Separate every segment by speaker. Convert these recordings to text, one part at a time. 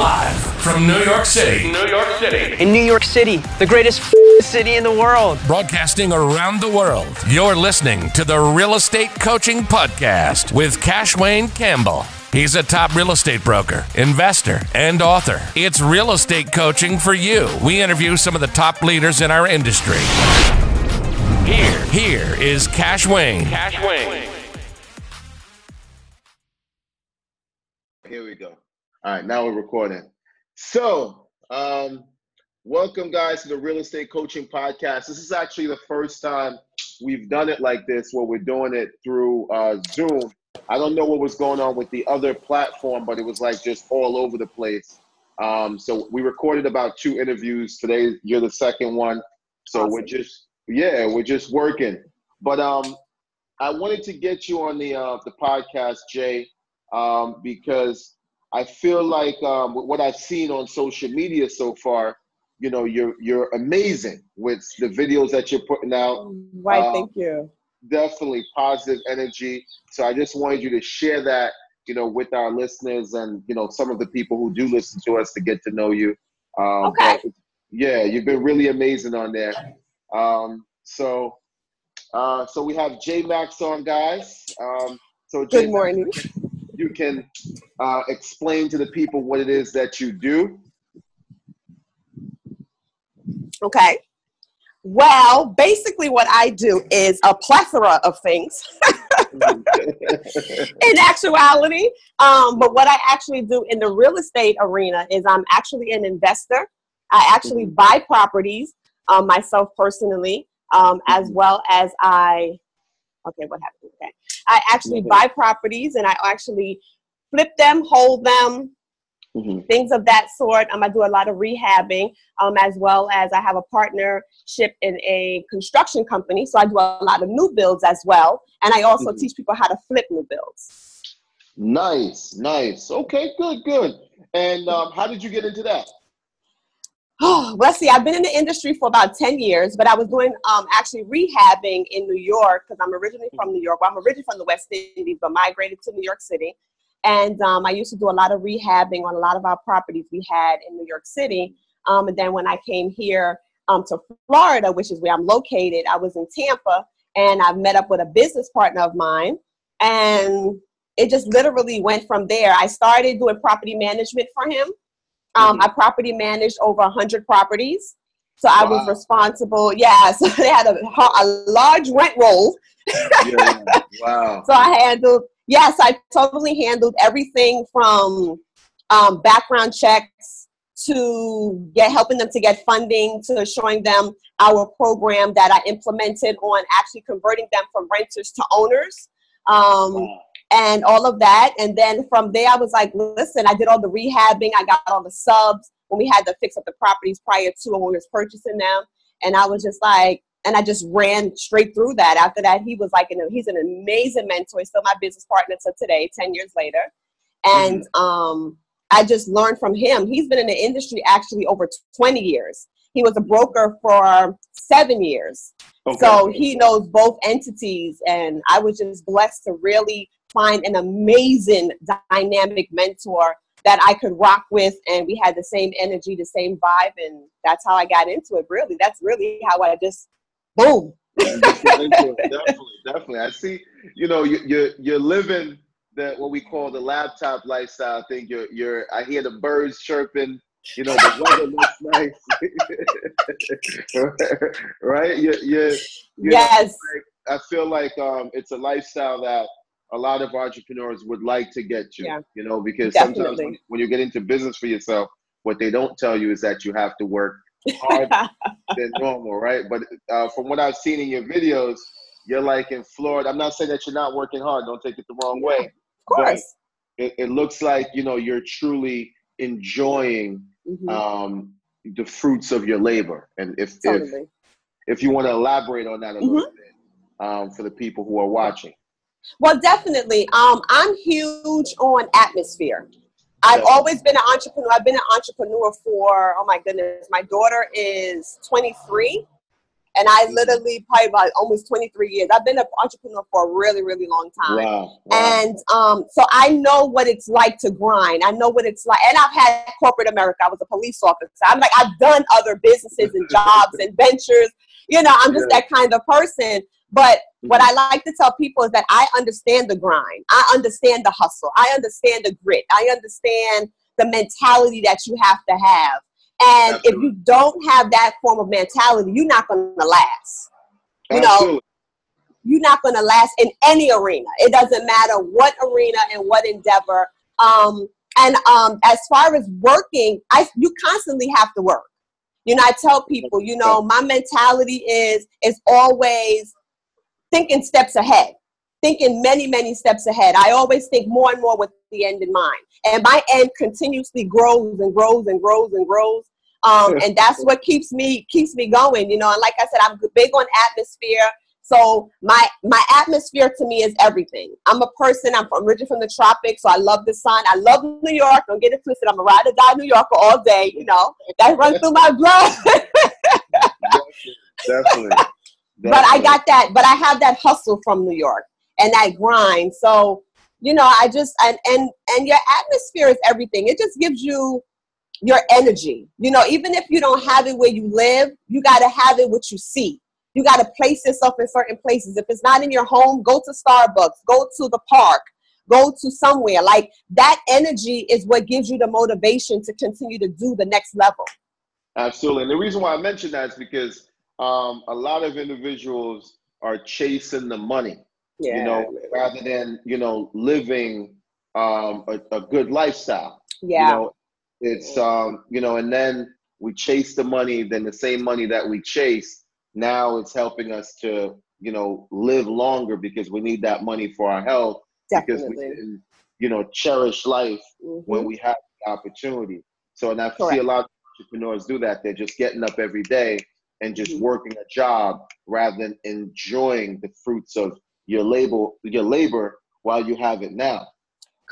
Speaker 1: Live from New York City.
Speaker 2: New York City.
Speaker 3: In New York City, the greatest city in the world.
Speaker 1: Broadcasting around the world. You're listening to the Real Estate Coaching Podcast with Kash-Wayne Campbell. He's a top real estate broker, investor, and author. It's real estate coaching for you. We interview some of the top leaders in our industry. Here, here is Kash-Wayne.
Speaker 2: Cash Wayne.
Speaker 4: Here we go. All right, now we're recording. So, um, welcome guys to the Real Estate Coaching Podcast. This is actually the first time we've done it like this, where we're doing it through uh, Zoom. I don't know what was going on with the other platform, but it was like just all over the place. Um, so we recorded about two interviews today. You're the second one, so
Speaker 5: Awesome.
Speaker 4: we're just yeah, we're just working. But um, I wanted to get you on the uh, the podcast, Jay, um, because I feel like um, what I've seen on social media so far, you know, you're you're amazing with the videos that you're putting out.
Speaker 5: Right,
Speaker 4: Um,
Speaker 5: thank you.
Speaker 4: Definitely positive energy. So I just wanted you to share that, you know, with our listeners and you know some of the people who do listen to us to get to know you. Um,
Speaker 5: Okay.
Speaker 4: yeah, you've been really amazing on there. Um, so, uh, so we have Jmaxx on, guys. Um, so J
Speaker 5: Good morning.
Speaker 4: you can uh, explain to the people what it is that you do.
Speaker 5: Okay. Well, basically, what I do is a plethora of things in actuality. Um, but what I actually do in the real estate arena is I'm actually an investor. I actually
Speaker 4: Mhm.
Speaker 5: buy properties um, myself personally, um, as
Speaker 4: Mhm.
Speaker 5: well as I. Okay, what happened? Okay, I actually
Speaker 4: Mhm.
Speaker 5: buy properties and I actually flip them, hold them,
Speaker 4: Mhm.
Speaker 5: things of that sort. Um, I do a lot of rehabbing, um, as well as I have a partnership in a construction company. So I do a lot of new builds as well. And I also
Speaker 4: Mhm.
Speaker 5: teach people how to flip new builds.
Speaker 4: Nice, nice. Okay, good, good. And um, how did you get into that?
Speaker 5: Oh, let's see. I've been in the industry for about 10 years, but I was doing um, actually rehabbing in New York because I'm originally from New York. Well, I'm originally from the West Indies, but migrated to New York City. And um, I used to do a lot of rehabbing on a lot of our properties we had in New York City. Um, and then when I came here um, to Florida, which is where I'm located, I was in Tampa and I met up with a business partner of mine. And it just literally went from there. I started doing property management for him. Um,
Speaker 4: Mhm.
Speaker 5: I property managed over 100 properties. So I was responsible. Yeah, so they had a, a large rent roll.
Speaker 4: Yeah. wow.
Speaker 5: So I handled, yes, I totally handled everything from um, background checks to get helping them to get funding to showing them our program that I implemented on actually converting them from renters to owners. Um,
Speaker 4: Wow.
Speaker 5: And all of that. And then from there, I was like, listen, I did all the rehabbing, I got all the subs when we had to fix up the properties prior to when we was purchasing them. And I was just like, and I just ran straight through that. After that, he was like, you know, he's an amazing mentor. He's still my business partner to today, 10 years later. And um, I just learned from him. He's been in the industry actually over 20 years. He was a broker for seven years.
Speaker 4: Okay.
Speaker 5: So he knows both entities, and I was just blessed to really find an amazing dynamic mentor that I could rock with, and we had the same energy, the same vibe, and that's how I got into it. Really, that's really how I just boom.
Speaker 4: definitely, definitely. I see. You know, you, you're you're living the what we call the laptop lifestyle. I think you're you're. I hear the birds chirping. You know, the weather looks nice. right? You you.
Speaker 5: yes,
Speaker 4: I feel like um, it's a lifestyle that a lot of entrepreneurs would like to get to.
Speaker 5: Yeah.
Speaker 4: You know, because sometimes when, when you get into business for yourself, what they don't tell you is that you have to work harder than normal, right? But uh, from what I've seen in your videos, you're like in Florida. I'm not saying that you're not working hard. Don't take it the wrong way.
Speaker 5: of course.
Speaker 4: It, it looks like you know you're truly enjoying
Speaker 5: Mhm,
Speaker 4: um, the fruits of your labor. And if if
Speaker 5: totally.
Speaker 4: if you want to elaborate on that a little bit um, for the people who are watching.
Speaker 5: Well, definitely. Um, I'm huge on atmosphere. I've always been an entrepreneur. I've been an entrepreneur for, oh my goodness, my daughter is 23. And I literally probably about almost 23 years. I've been an entrepreneur for a really, really long time.
Speaker 4: Wow. wow.
Speaker 5: And um, so I know what it's like to grind. I know what it's like. And I've had corporate America. I was a police officer. I'm like, I've done other businesses and jobs and ventures. You know, I'm just
Speaker 4: Yeah.
Speaker 5: that kind of person. But what I like to tell people is that I understand the grind. I understand the hustle. I understand the grit. I understand the mentality that you have to have. And if you don't have that form of mentality, you're not going to last. you know, You're not going to last in any arena. It doesn't matter what arena and what endeavor. Um, and um, as far as working, I you constantly have to work. You know, I tell people, you know, my mentality is is always thinking steps ahead, thinking many, many steps ahead. I always think more and more with the end in mind. And my end continuously grows and grows and grows and grows. Um, and that's what keeps me keeps me going, you know. And like I said, I'm big on atmosphere. So my my atmosphere to me is everything. I'm a person. I'm from, originally from the tropics, so I love the sun. I love New York. Don't get it twisted. I'm a ride or die New Yorker all day. You know that runs through my blood.
Speaker 4: Definitely.
Speaker 5: But I got that. But I have that hustle from New York and that grind. So you know, I just and and and your atmosphere is everything. It just gives you your energy. You know, even if you don't have it where you live, you got to have it what you see. You got to place yourself in certain places. If it's not in your home, go to Starbucks, go to the park, go to somewhere. Like that energy is what gives you the motivation to continue to do the next level.
Speaker 4: Absolutely. And the reason why I mention that is because um, a lot of individuals are chasing the money, you know, rather than, you know, living um, a, a good lifestyle.
Speaker 5: yeah,
Speaker 4: You know, it's, um, you know, and then we chase the money, then the same money that we chase, now it's helping us to, you know, live longer because we need that money for our health Definitely. because we didn't, you know, cherish life
Speaker 5: Mhm.
Speaker 4: when we have the opportunity. So, and I see a lot of entrepreneurs do that. They're just getting up every day and just working a job rather than enjoying the fruits of your labor, your labor while you have it now.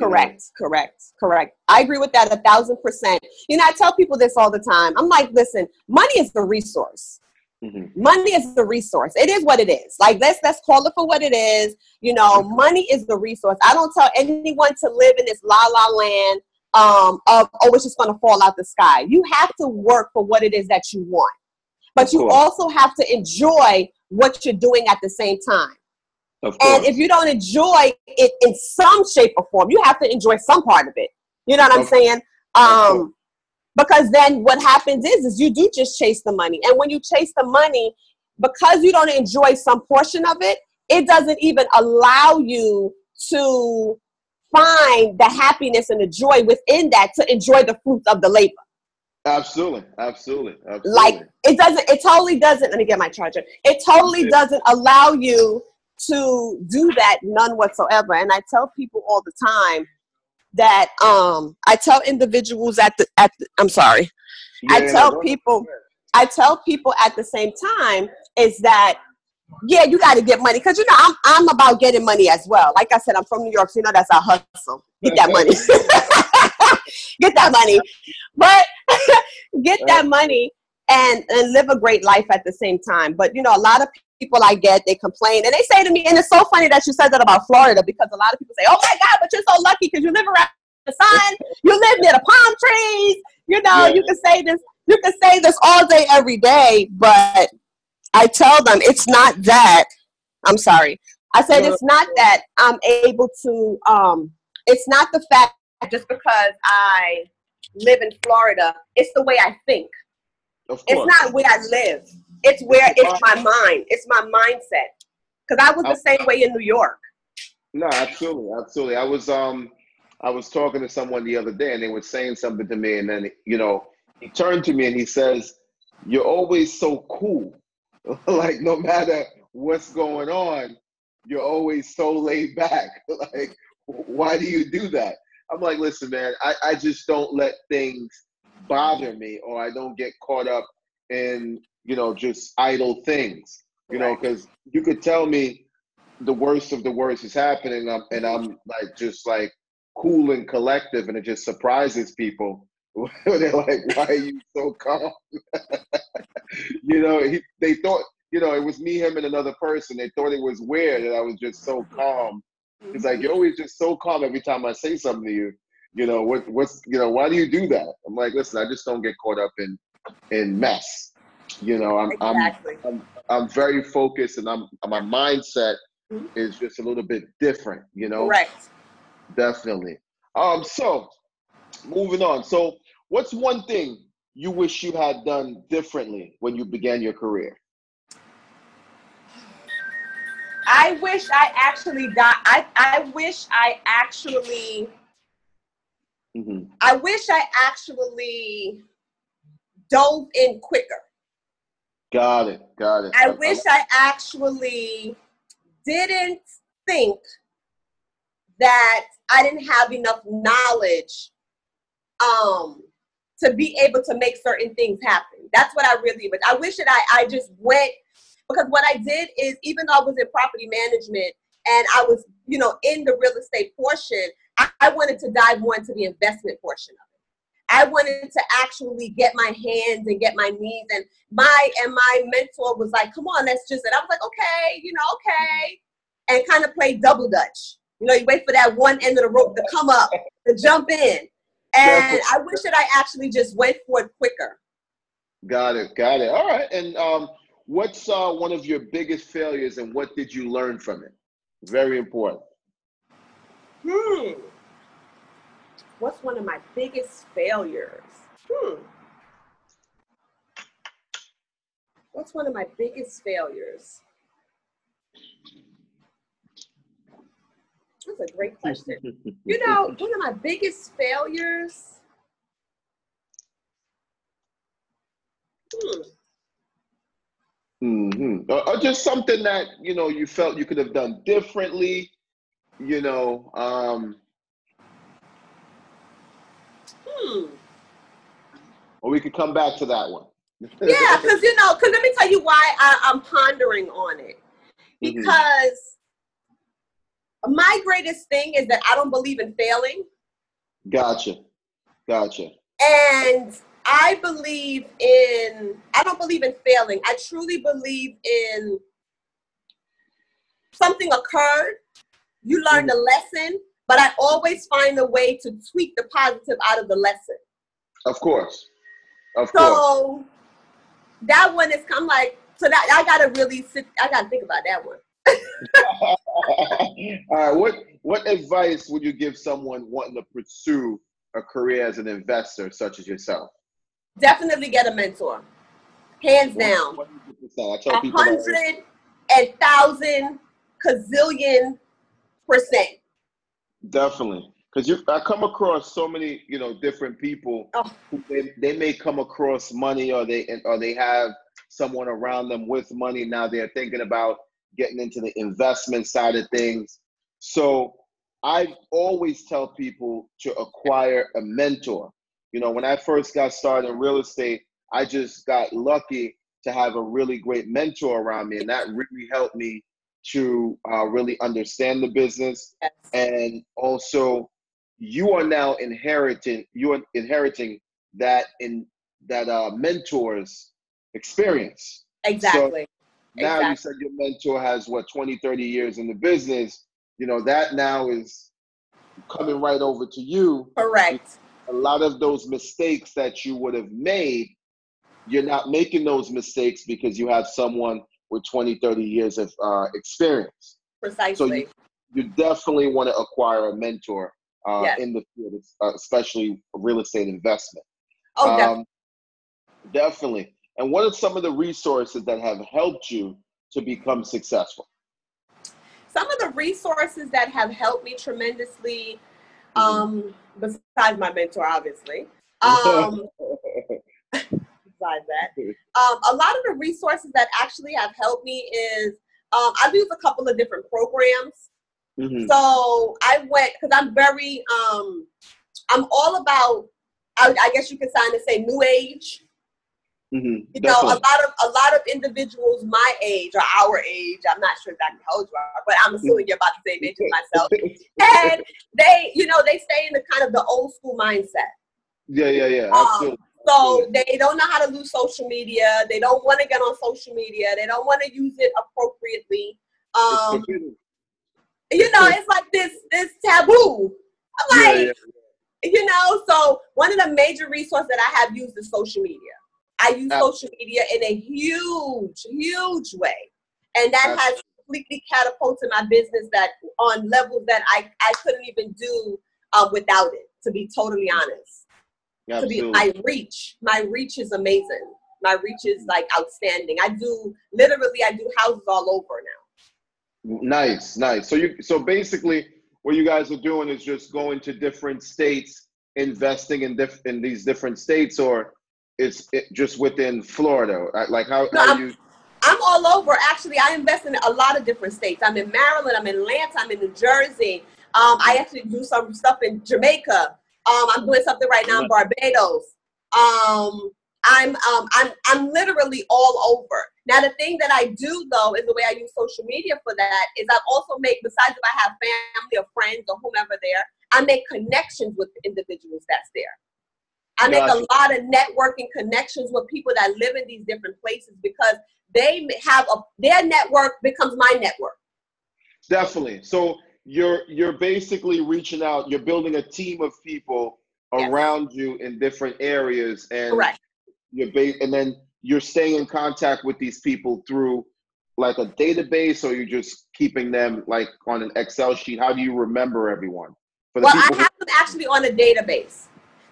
Speaker 4: you know?
Speaker 5: Correct, correct, correct. I agree with that a thousand percent. You know, I tell people this all the time. I'm like, listen, money is the resource.
Speaker 4: Mhm.
Speaker 5: Money is the resource. It is what it is. Like let's let's call it for what it is. You know, money is the resource. I don't tell anyone to live in this la la land um, of oh, it's just gonna fall out the sky. You have to work for what it is that you want, but you also have to enjoy what you're doing at the same time. And if you don't enjoy it in some shape or form, you have to enjoy some part of it. You know what I'm
Speaker 4: Of-
Speaker 5: saying? Um, because then what happens is, is you do just chase the money, and when you chase the money, because you don't enjoy some portion of it, it doesn't even allow you to find the happiness and the joy within that to enjoy the fruits of the labor.
Speaker 4: Absolutely, absolutely, absolutely.
Speaker 5: Like it doesn't. It totally doesn't. Let me get my charger. It totally
Speaker 4: Okay.
Speaker 5: doesn't allow you to do that none whatsoever. And I tell people all the time that um I tell individuals at the at the, I'm sorry. I
Speaker 4: Yeah, no,
Speaker 5: tell
Speaker 4: go-
Speaker 5: people I tell people at the same time is that yeah, you got to get money because you know I'm I'm about getting money as well. Like I said, I'm from New York, so you know that's our hustle. Get that money, get that money, but get that money and and live a great life at the same time. But you know, a lot of people I get they complain and they say to me, and it's so funny that you said that about Florida because a lot of people say, "Oh my God, but you're so lucky because you live around the sun, you live near the palm trees." You know,
Speaker 4: Yeah.
Speaker 5: you can say this, you can say this all day, every day, but I tell them it's not that. I'm sorry. I said it's not that I'm able to. Um, it's not the fact just because I live in Florida. It's the way I think. It's not where I live. It's where it's my mind. It's my mindset. Because I was the same way in New York.
Speaker 4: No, absolutely, absolutely. I was um I was talking to someone the other day and they were saying something to me and then you know, he turned to me and he says, You're always so cool. like no matter what's going on, you're always so laid back. like why do you do that? I'm like, listen, man, I, I just don't let things bother me or I don't get caught up in, you know, just idle things. You know, because you could tell me the worst of the worst is happening um, and I'm like just like cool and collective and it just surprises people. They're like, why are you so calm? you know, he, they thought you know, it was me, him, and another person. They thought it was weird that I was just so calm. It's like you're always just so calm every time I say something to you. You know what? What's you know? Why do you do that? I'm like, listen, I just don't get caught up in in mess. You know, I'm
Speaker 5: exactly.
Speaker 4: I'm, I'm I'm very focused, and I'm my mindset
Speaker 5: Mhm.
Speaker 4: is just a little bit different. You know,
Speaker 5: Correct.
Speaker 4: definitely. Um, so moving on. So, what's one thing you wish you had done differently when you began your career?
Speaker 5: I wish I actually got. I I wish I actually.
Speaker 4: hmm
Speaker 5: I wish I actually dove in quicker.
Speaker 4: Got it. Got it.
Speaker 5: I wish I actually didn't think that I didn't have enough knowledge um, to be able to make certain things happen. That's what I really wish. I wish that I, I just went because what I did is even though I was in property management and I was, you know, in the real estate portion, I, I wanted to dive more into the investment portion of it. I wanted to actually get my hands and get my knees and my and my mentor was like, come on, let's just and I was like, okay, you know, okay. And kind of play double dutch. You know, you wait for that one end of the rope to come up, to jump in. And I wish that I actually just went for it quicker.
Speaker 4: Got it. Got it. All right. And um, what's uh, one of your biggest failures, and what did you learn from it? Very important.
Speaker 5: Hmm. What's one of my biggest failures? Hmm. What's one of my biggest failures? That's a great question. You know, one of my biggest failures. Hmm.
Speaker 4: Hmm Or, or just something that you know you felt you could have done differently. You know. Um,
Speaker 5: Hmm.
Speaker 4: or we could come back to that one.
Speaker 5: Yeah, because you know, because let me tell you why I, I'm pondering on it.
Speaker 4: Mhm.
Speaker 5: Because my greatest thing is that I don't believe in failing.
Speaker 4: Gotcha. Gotcha.
Speaker 5: And I believe in, I don't believe in failing. I truly believe in something occurred, you learned a lesson, but I always find a way to tweak the positive out of the lesson.
Speaker 4: Of course. Of course.
Speaker 5: So that one is I'm like, so that I gotta really sit, I gotta think about that one.
Speaker 4: All right. What what advice would you give someone wanting to pursue a career as an investor, such as yourself?
Speaker 5: Definitely get a mentor, hands down.
Speaker 4: 100%. I tell
Speaker 5: A
Speaker 4: people
Speaker 5: hundred and thousand gazillion percent.
Speaker 4: Definitely, because you I come across so many you know different people
Speaker 5: Oh.
Speaker 4: who they, they may come across money or they or they have someone around them with money. Now they're thinking about getting into the investment side of things. So I always tell people to acquire a mentor. You know, when I first got started in real estate, I just got lucky to have a really great mentor around me, and that really helped me to uh, really understand the business
Speaker 5: Yes.
Speaker 4: and also you are now inheriting you are inheriting that in that uh mentors experience
Speaker 5: Exactly.
Speaker 4: now you said your mentor has what 20 30 years in the business you know that now is coming right over to you
Speaker 5: Correct.
Speaker 4: A lot of those mistakes that you would have made you're not making those mistakes because you have someone with 20 30 years of uh, experience
Speaker 5: Precisely.
Speaker 4: So you you definitely want to acquire a mentor uh,
Speaker 5: Yes.
Speaker 4: in the field, uh, especially real estate investment.
Speaker 5: oh, definitely.
Speaker 4: Um, definitely. And what are some of the resources that have helped you to become successful?
Speaker 5: Some of the resources that have helped me tremendously, um, besides my mentor, obviously. Um, besides that, um, a lot of the resources that actually have helped me is um, I've used a couple of different programs.
Speaker 4: Mhm.
Speaker 5: So I went because I'm very um I'm all about I, I guess you could sign to say new age.
Speaker 4: Mhm.
Speaker 5: You know, a lot of a lot of individuals my age or our age, I'm not sure exactly how old you are, but I'm assuming you're about the same age as myself. And they, you know, they stay in the kind of the old school mindset.
Speaker 4: yeah, yeah, yeah.
Speaker 5: Um,
Speaker 4: Absolutely.
Speaker 5: So they don't know how to use social media. They don't want to get on social media. They don't want to use it appropriately. Um, you know, it's like this this taboo. Like, yeah, yeah. you know, so one of the major resources that I have used is social media. I use social media in a huge, huge way. And that has completely catapulted my business that on levels that I, I couldn't even do uh, without it, to be totally honest. Absolutely. To be my reach, my reach is amazing. My reach is like outstanding. I do literally I do houses all over now.
Speaker 4: Nice, nice. So you so basically what you guys are doing is just going to different states, investing in diff, in these different states, or it's it just within Florida? Like how, no, how you?
Speaker 5: I'm all over. Actually, I invest in a lot of different states. I'm in Maryland. I'm in Atlanta. I'm in New Jersey. Um, I actually do some stuff in Jamaica. Um, I'm doing something right now in Barbados. Um, I'm um, I'm I'm literally all over. Now the thing that I do though is the way I use social media for that is I also make besides if I have family or friends or whomever there, I make connections with individuals that's there. I make gotcha. a lot of networking connections with people that live in these different places because they have a their network becomes my network.
Speaker 4: Definitely. So you're you're basically reaching out. You're building a team of people yes. around you in different areas, and
Speaker 5: Correct.
Speaker 4: you're ba- and then you're staying in contact with these people through like a database, or you're just keeping them like on an Excel sheet. How do you remember everyone?
Speaker 5: for well, I have who- them actually on a database.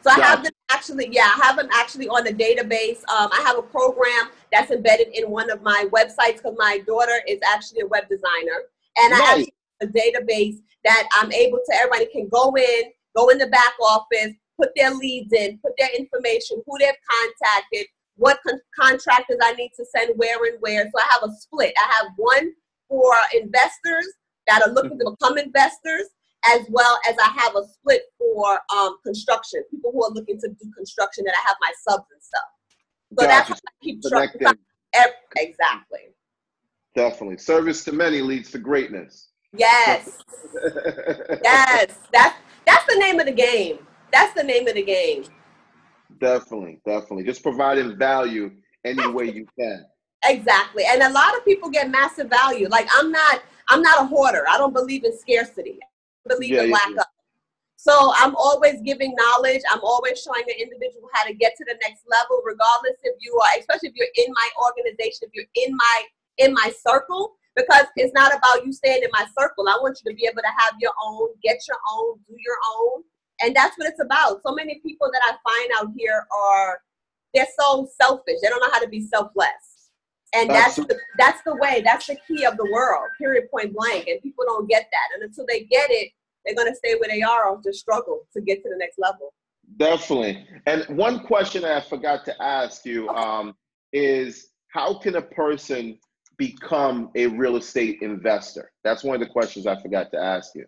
Speaker 5: So I have them actually, yeah, I have them actually on the database. Um, I have a program that's embedded in one of my websites because my daughter is actually a web designer, and nice. I have a database that I'm able to everybody can go in, go in the back office, put their leads in, put their information, who they've contacted, what con- contractors I need to send where and where. So I have a split. I have one for investors that are looking to mm-hmm. become investors, as well as I have a split for um, construction, people who are looking to do construction that I have my subs and stuff. So gotcha. that's how I keep track. Exactly.
Speaker 4: Definitely. Service to many leads to greatness.
Speaker 5: Yes. yes. That's that's the name of the game. That's the name of the game.
Speaker 4: Definitely, definitely. Just providing value any way you can.
Speaker 5: Exactly. And a lot of people get massive value. Like I'm not I'm not a hoarder. I don't believe in scarcity. Believe yeah, in lack yeah. of. So I'm always giving knowledge. I'm always showing the individual how to get to the next level, regardless if you are, especially if you're in my organization, if you're in my in my circle, because it's not about you staying in my circle. I want you to be able to have your own, get your own, do your own, and that's what it's about. So many people that I find out here are they're so selfish. They don't know how to be selfless. And that's the, that's the way, that's the key of the world, period, point blank. And people don't get that. And until they get it, they're going to stay where they are or just struggle to get to the next level.
Speaker 4: Definitely. And one question I forgot to ask you okay. um, is how can a person become a real estate investor? That's one of the questions I forgot to ask you.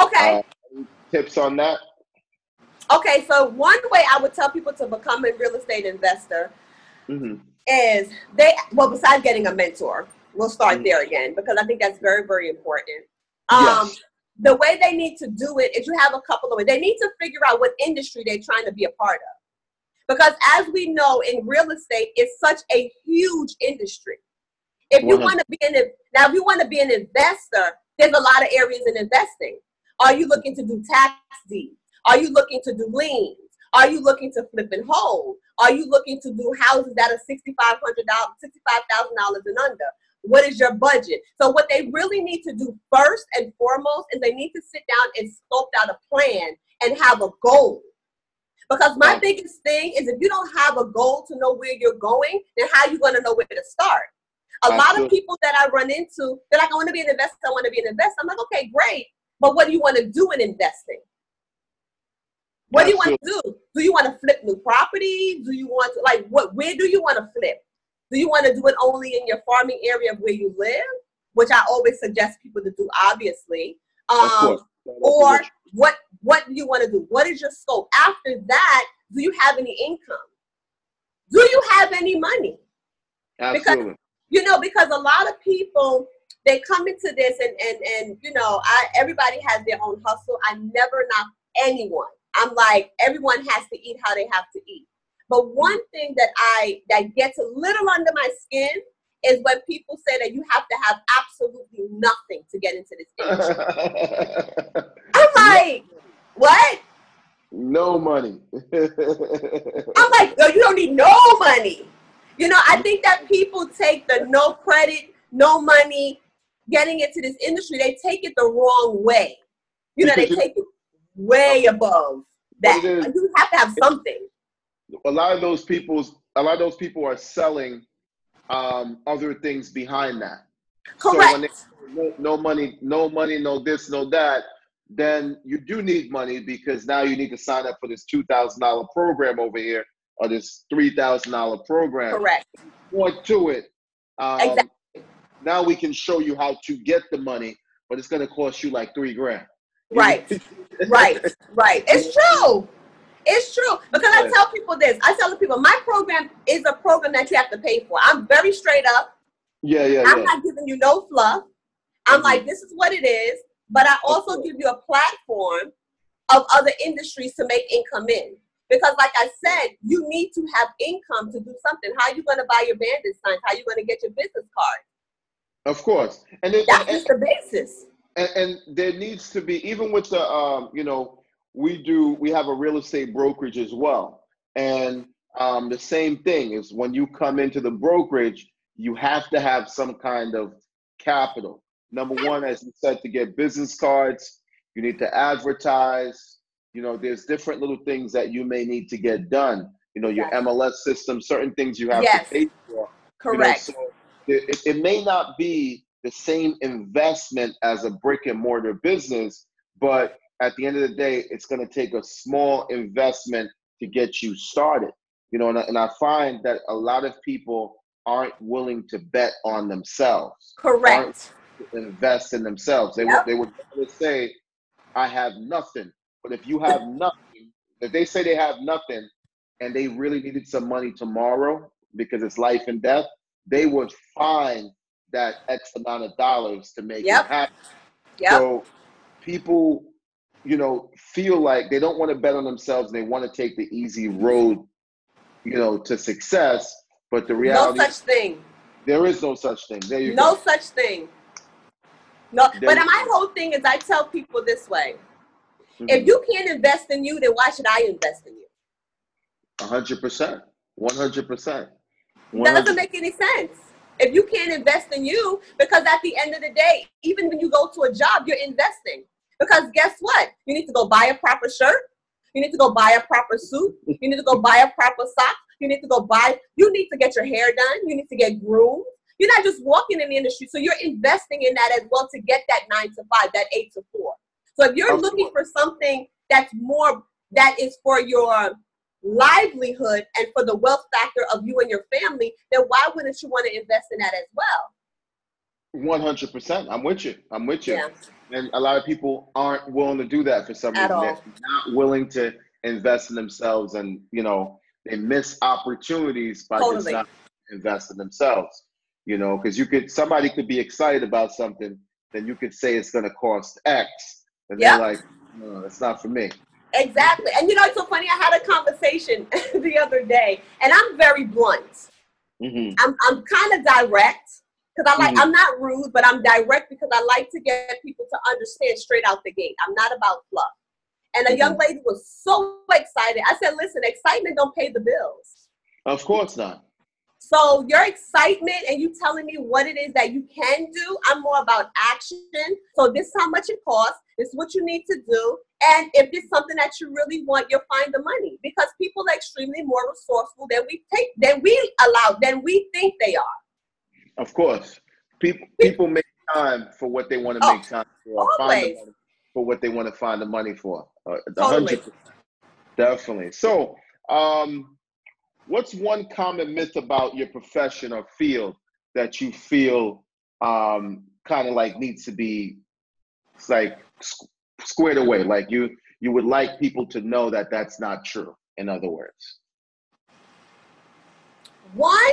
Speaker 5: Okay.
Speaker 4: Uh, tips on that?
Speaker 5: Okay, so one way I would tell people to become a real estate investor mm-hmm. Is they, well, besides getting a mentor, we'll start mm-hmm. there again because I think that's very, very important. Um, yes the way they need to do it is you have a couple of ways. They need to figure out what industry they're trying to be a part of. Because as we know in real estate, it's such a huge industry. If you want to be an now, if you want to be an investor, there's a lot of areas in investing. Are you looking to do tax deeds? Are you looking to do liens? Are you looking to flip and hold? Are you looking to do houses that are $6,500, $65,000 and under? What is your budget? So what they really need to do first and foremost is they need to sit down and sculpt out a plan and have a goal. Because my biggest thing is if you don't have a goal to know where you're going, then how are you going to know where to start? A lot of people that I run into, they're like, I want to be an investor, I want to be an investor. I'm like, okay, great. But what do you want to do in investing? What do you want to do? Do you want to flip new property? Do you want to like what where do you want to flip? Do you want to do it only in your farming area of where you live, which I always suggest people to do, obviously. Um, or what what do you want to do? What is your scope? After that, do you have any income? Do you have any money?
Speaker 4: Absolutely.
Speaker 5: Because you know, because a lot of people they come into this and and and you know, I everybody has their own hustle. I never knock anyone. I'm like everyone has to eat how they have to eat. But one thing that I that gets a little under my skin is when people say that you have to have absolutely nothing to get into this industry. I'm like, what?
Speaker 4: No money.
Speaker 5: I'm like, no, you don't need no money. You know, I think that people take the no credit, no money, getting into this industry, they take it the wrong way. You know, they take it way above that. You have to have something.
Speaker 4: A lot of those people's a lot of those people are selling um, other things behind that.
Speaker 5: Correct. So
Speaker 4: when they, no, no money, no money, no this, no that, then you do need money because now you need to sign up for this two thousand dollar program over here or this three thousand dollar program.
Speaker 5: Correct.
Speaker 4: More to it. Um,
Speaker 5: exactly.
Speaker 4: Now we can show you how to get the money, but it's going to cost you like three grand.
Speaker 5: Right. right. Right. It's true. It's true because I tell people this. I tell the people my program is a program that you have to pay for. I'm very straight up.
Speaker 4: Yeah, yeah.
Speaker 5: I'm
Speaker 4: yeah.
Speaker 5: not giving you no fluff. I'm mm-hmm. like, this is what it is. But I also give you a platform of other industries to make income in. Because, like I said, you need to have income to do something. How are you going to buy your bandit signs? How are you going to get your business card?
Speaker 4: Of course,
Speaker 5: and it, that's and, just the basis.
Speaker 4: And, and, there needs to be even with the um, you know we do we have a real estate brokerage as well, and um, the same thing is when you come into the brokerage, you have to have some kind of capital. Number one, as you said, to get business cards, you need to advertise. You know, there's different little things that you may need to get done. You know, your yes. MLS system, certain things you have
Speaker 5: yes.
Speaker 4: to pay for.
Speaker 5: Correct.
Speaker 4: You know, so it, it may not be the same investment as a brick and mortar business, but at the end of the day, it's going to take a small investment to get you started. You know, and, and I find that a lot of people aren't willing to bet on themselves.
Speaker 5: Correct.
Speaker 4: Invest in themselves. They yep. would they would say, "I have nothing." But if you have nothing, if they say they have nothing, and they really needed some money tomorrow because it's life and death, they would find that X amount of dollars to make
Speaker 5: yep.
Speaker 4: it happen.
Speaker 5: Yep.
Speaker 4: So people, you know, feel like they don't want to bet on themselves. and They want to take the easy road, you know, to success. But the reality,
Speaker 5: no such thing.
Speaker 4: There is no such thing. There you
Speaker 5: no
Speaker 4: go.
Speaker 5: such thing. No, there but my whole thing is I tell people this way: mm-hmm. if you can't invest in you, then why should I invest in you?
Speaker 4: hundred percent. One hundred percent.
Speaker 5: That doesn't make any sense. If you can't invest in you, because at the end of the day, even when you go to a job, you're investing. Because guess what? You need to go buy a proper shirt. You need to go buy a proper suit. You need to go buy a proper sock. You need to go buy, you need to get your hair done. You need to get groomed. You're not just walking in the industry. So you're investing in that as well to get that nine to five, that eight to four. So if you're looking for something that's more, that is for your livelihood and for the wealth factor of you and your family, then why wouldn't you want to invest in that as well?
Speaker 4: 100%. I'm with you. I'm with you.
Speaker 5: Yeah.
Speaker 4: And a lot of people aren't willing to do that for some
Speaker 5: At
Speaker 4: reason.
Speaker 5: All.
Speaker 4: They're not willing to invest in themselves and, you know, they miss opportunities by
Speaker 5: totally.
Speaker 4: just not investing themselves. You know, because you could somebody could be excited about something, then you could say it's gonna cost X. And yep. they're like, no, it's not for me.
Speaker 5: Exactly. And you know, it's so funny. I had a conversation the other day, and I'm very blunt.
Speaker 4: Mm-hmm.
Speaker 5: I'm, I'm kind of direct because I like, mm-hmm. I'm not rude, but I'm direct because I like to get people to understand straight out the gate. I'm not about fluff. And a mm-hmm. young lady was so excited. I said, listen, excitement don't pay the bills.
Speaker 4: Of course not.
Speaker 5: So your excitement and you telling me what it is that you can do, I'm more about action. So this is how much it costs. This is what you need to do. And if it's something that you really want, you'll find the money because people are extremely more resourceful than we take than we allow than we think they are.
Speaker 4: Of course, people people make time for what they want to make time for.
Speaker 5: Always.
Speaker 4: Find for what they want to find the money for. Uh,
Speaker 5: totally.
Speaker 4: Definitely. So, um, what's one common myth about your profession or field that you feel um, kind of like needs to be like squared away. Like you, you would like people to know that that's not true. In other words,
Speaker 5: one,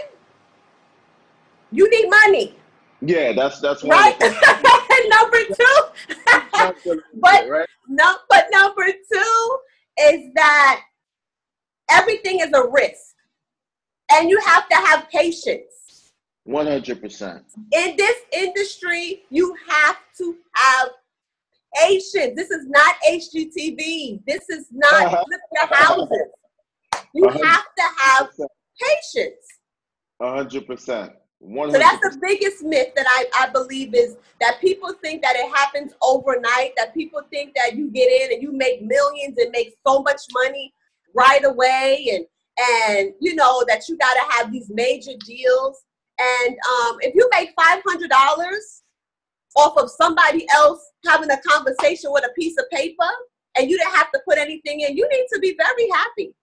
Speaker 5: you need money.
Speaker 4: Yeah, that's that's one.
Speaker 5: Right. number two, but right? no, but number two is that everything is a risk. And you have to have patience.
Speaker 4: 100%.
Speaker 5: In this industry, you have to have patience. This is not HGTV. This is not flip your houses. You have to have patience.
Speaker 4: 100%. 100%.
Speaker 5: So that's the biggest myth that I, I believe is that people think that it happens overnight, that people think that you get in and you make millions and make so much money right away and and you know that you gotta have these major deals. And um, if you make five hundred dollars off of somebody else having a conversation with a piece of paper and you didn't have to put anything in, you need to be very happy.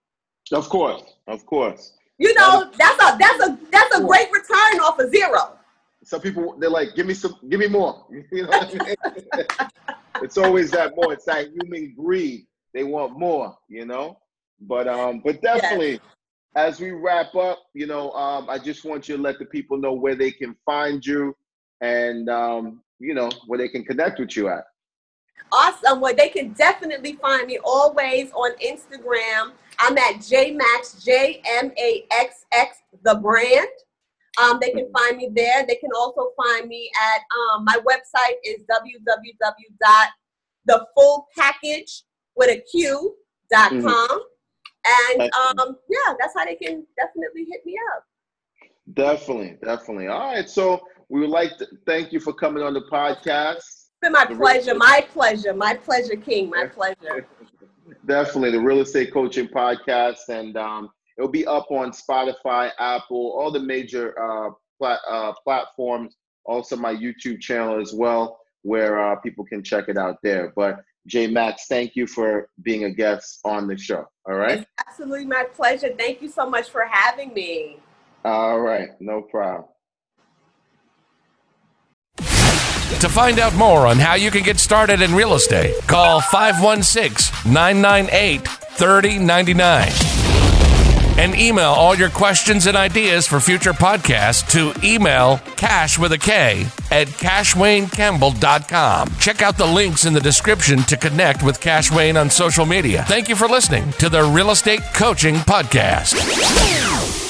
Speaker 4: Of course, of course.
Speaker 5: You know, that's a that's a that's a great return off of zero.
Speaker 4: Some people they're like, give me some, give me more. You know what I mean? it's always that more. It's that human greed. They want more, you know. But um, but definitely, yes. as we wrap up, you know, um, I just want you to let the people know where they can find you, and um, you know, where they can connect with you at.
Speaker 5: Awesome. Well, they can definitely find me always on Instagram I'm at JMaxx, J M A X X, the brand. Um, they can find me there. They can also find me at um, my website is www.thefullpackage with a Q dot com. Mm-hmm. And um, yeah, that's how they can definitely hit me up.
Speaker 4: Definitely, definitely. All right. So we would like to thank you for coming on the podcast. It's
Speaker 5: been my pleasure, my pleasure, my pleasure, King, my pleasure.
Speaker 4: Definitely the real estate coaching podcast, and um, it'll be up on Spotify, Apple, all the major uh, plat- uh, platforms. Also, my YouTube channel as well, where uh, people can check it out there. But Jmaxx, thank you for being a guest on the show. All right.
Speaker 5: It's absolutely my pleasure. Thank you so much for having me.
Speaker 4: All right, no problem.
Speaker 1: To find out more on how you can get started in real estate, call 516 998 3099 and email all your questions and ideas for future podcasts to email Kash with a K at kashwaynecampbell.com. Check out the links in the description to connect with Kash-Wayne on social media. Thank you for listening to the Real Estate Coaching Podcast.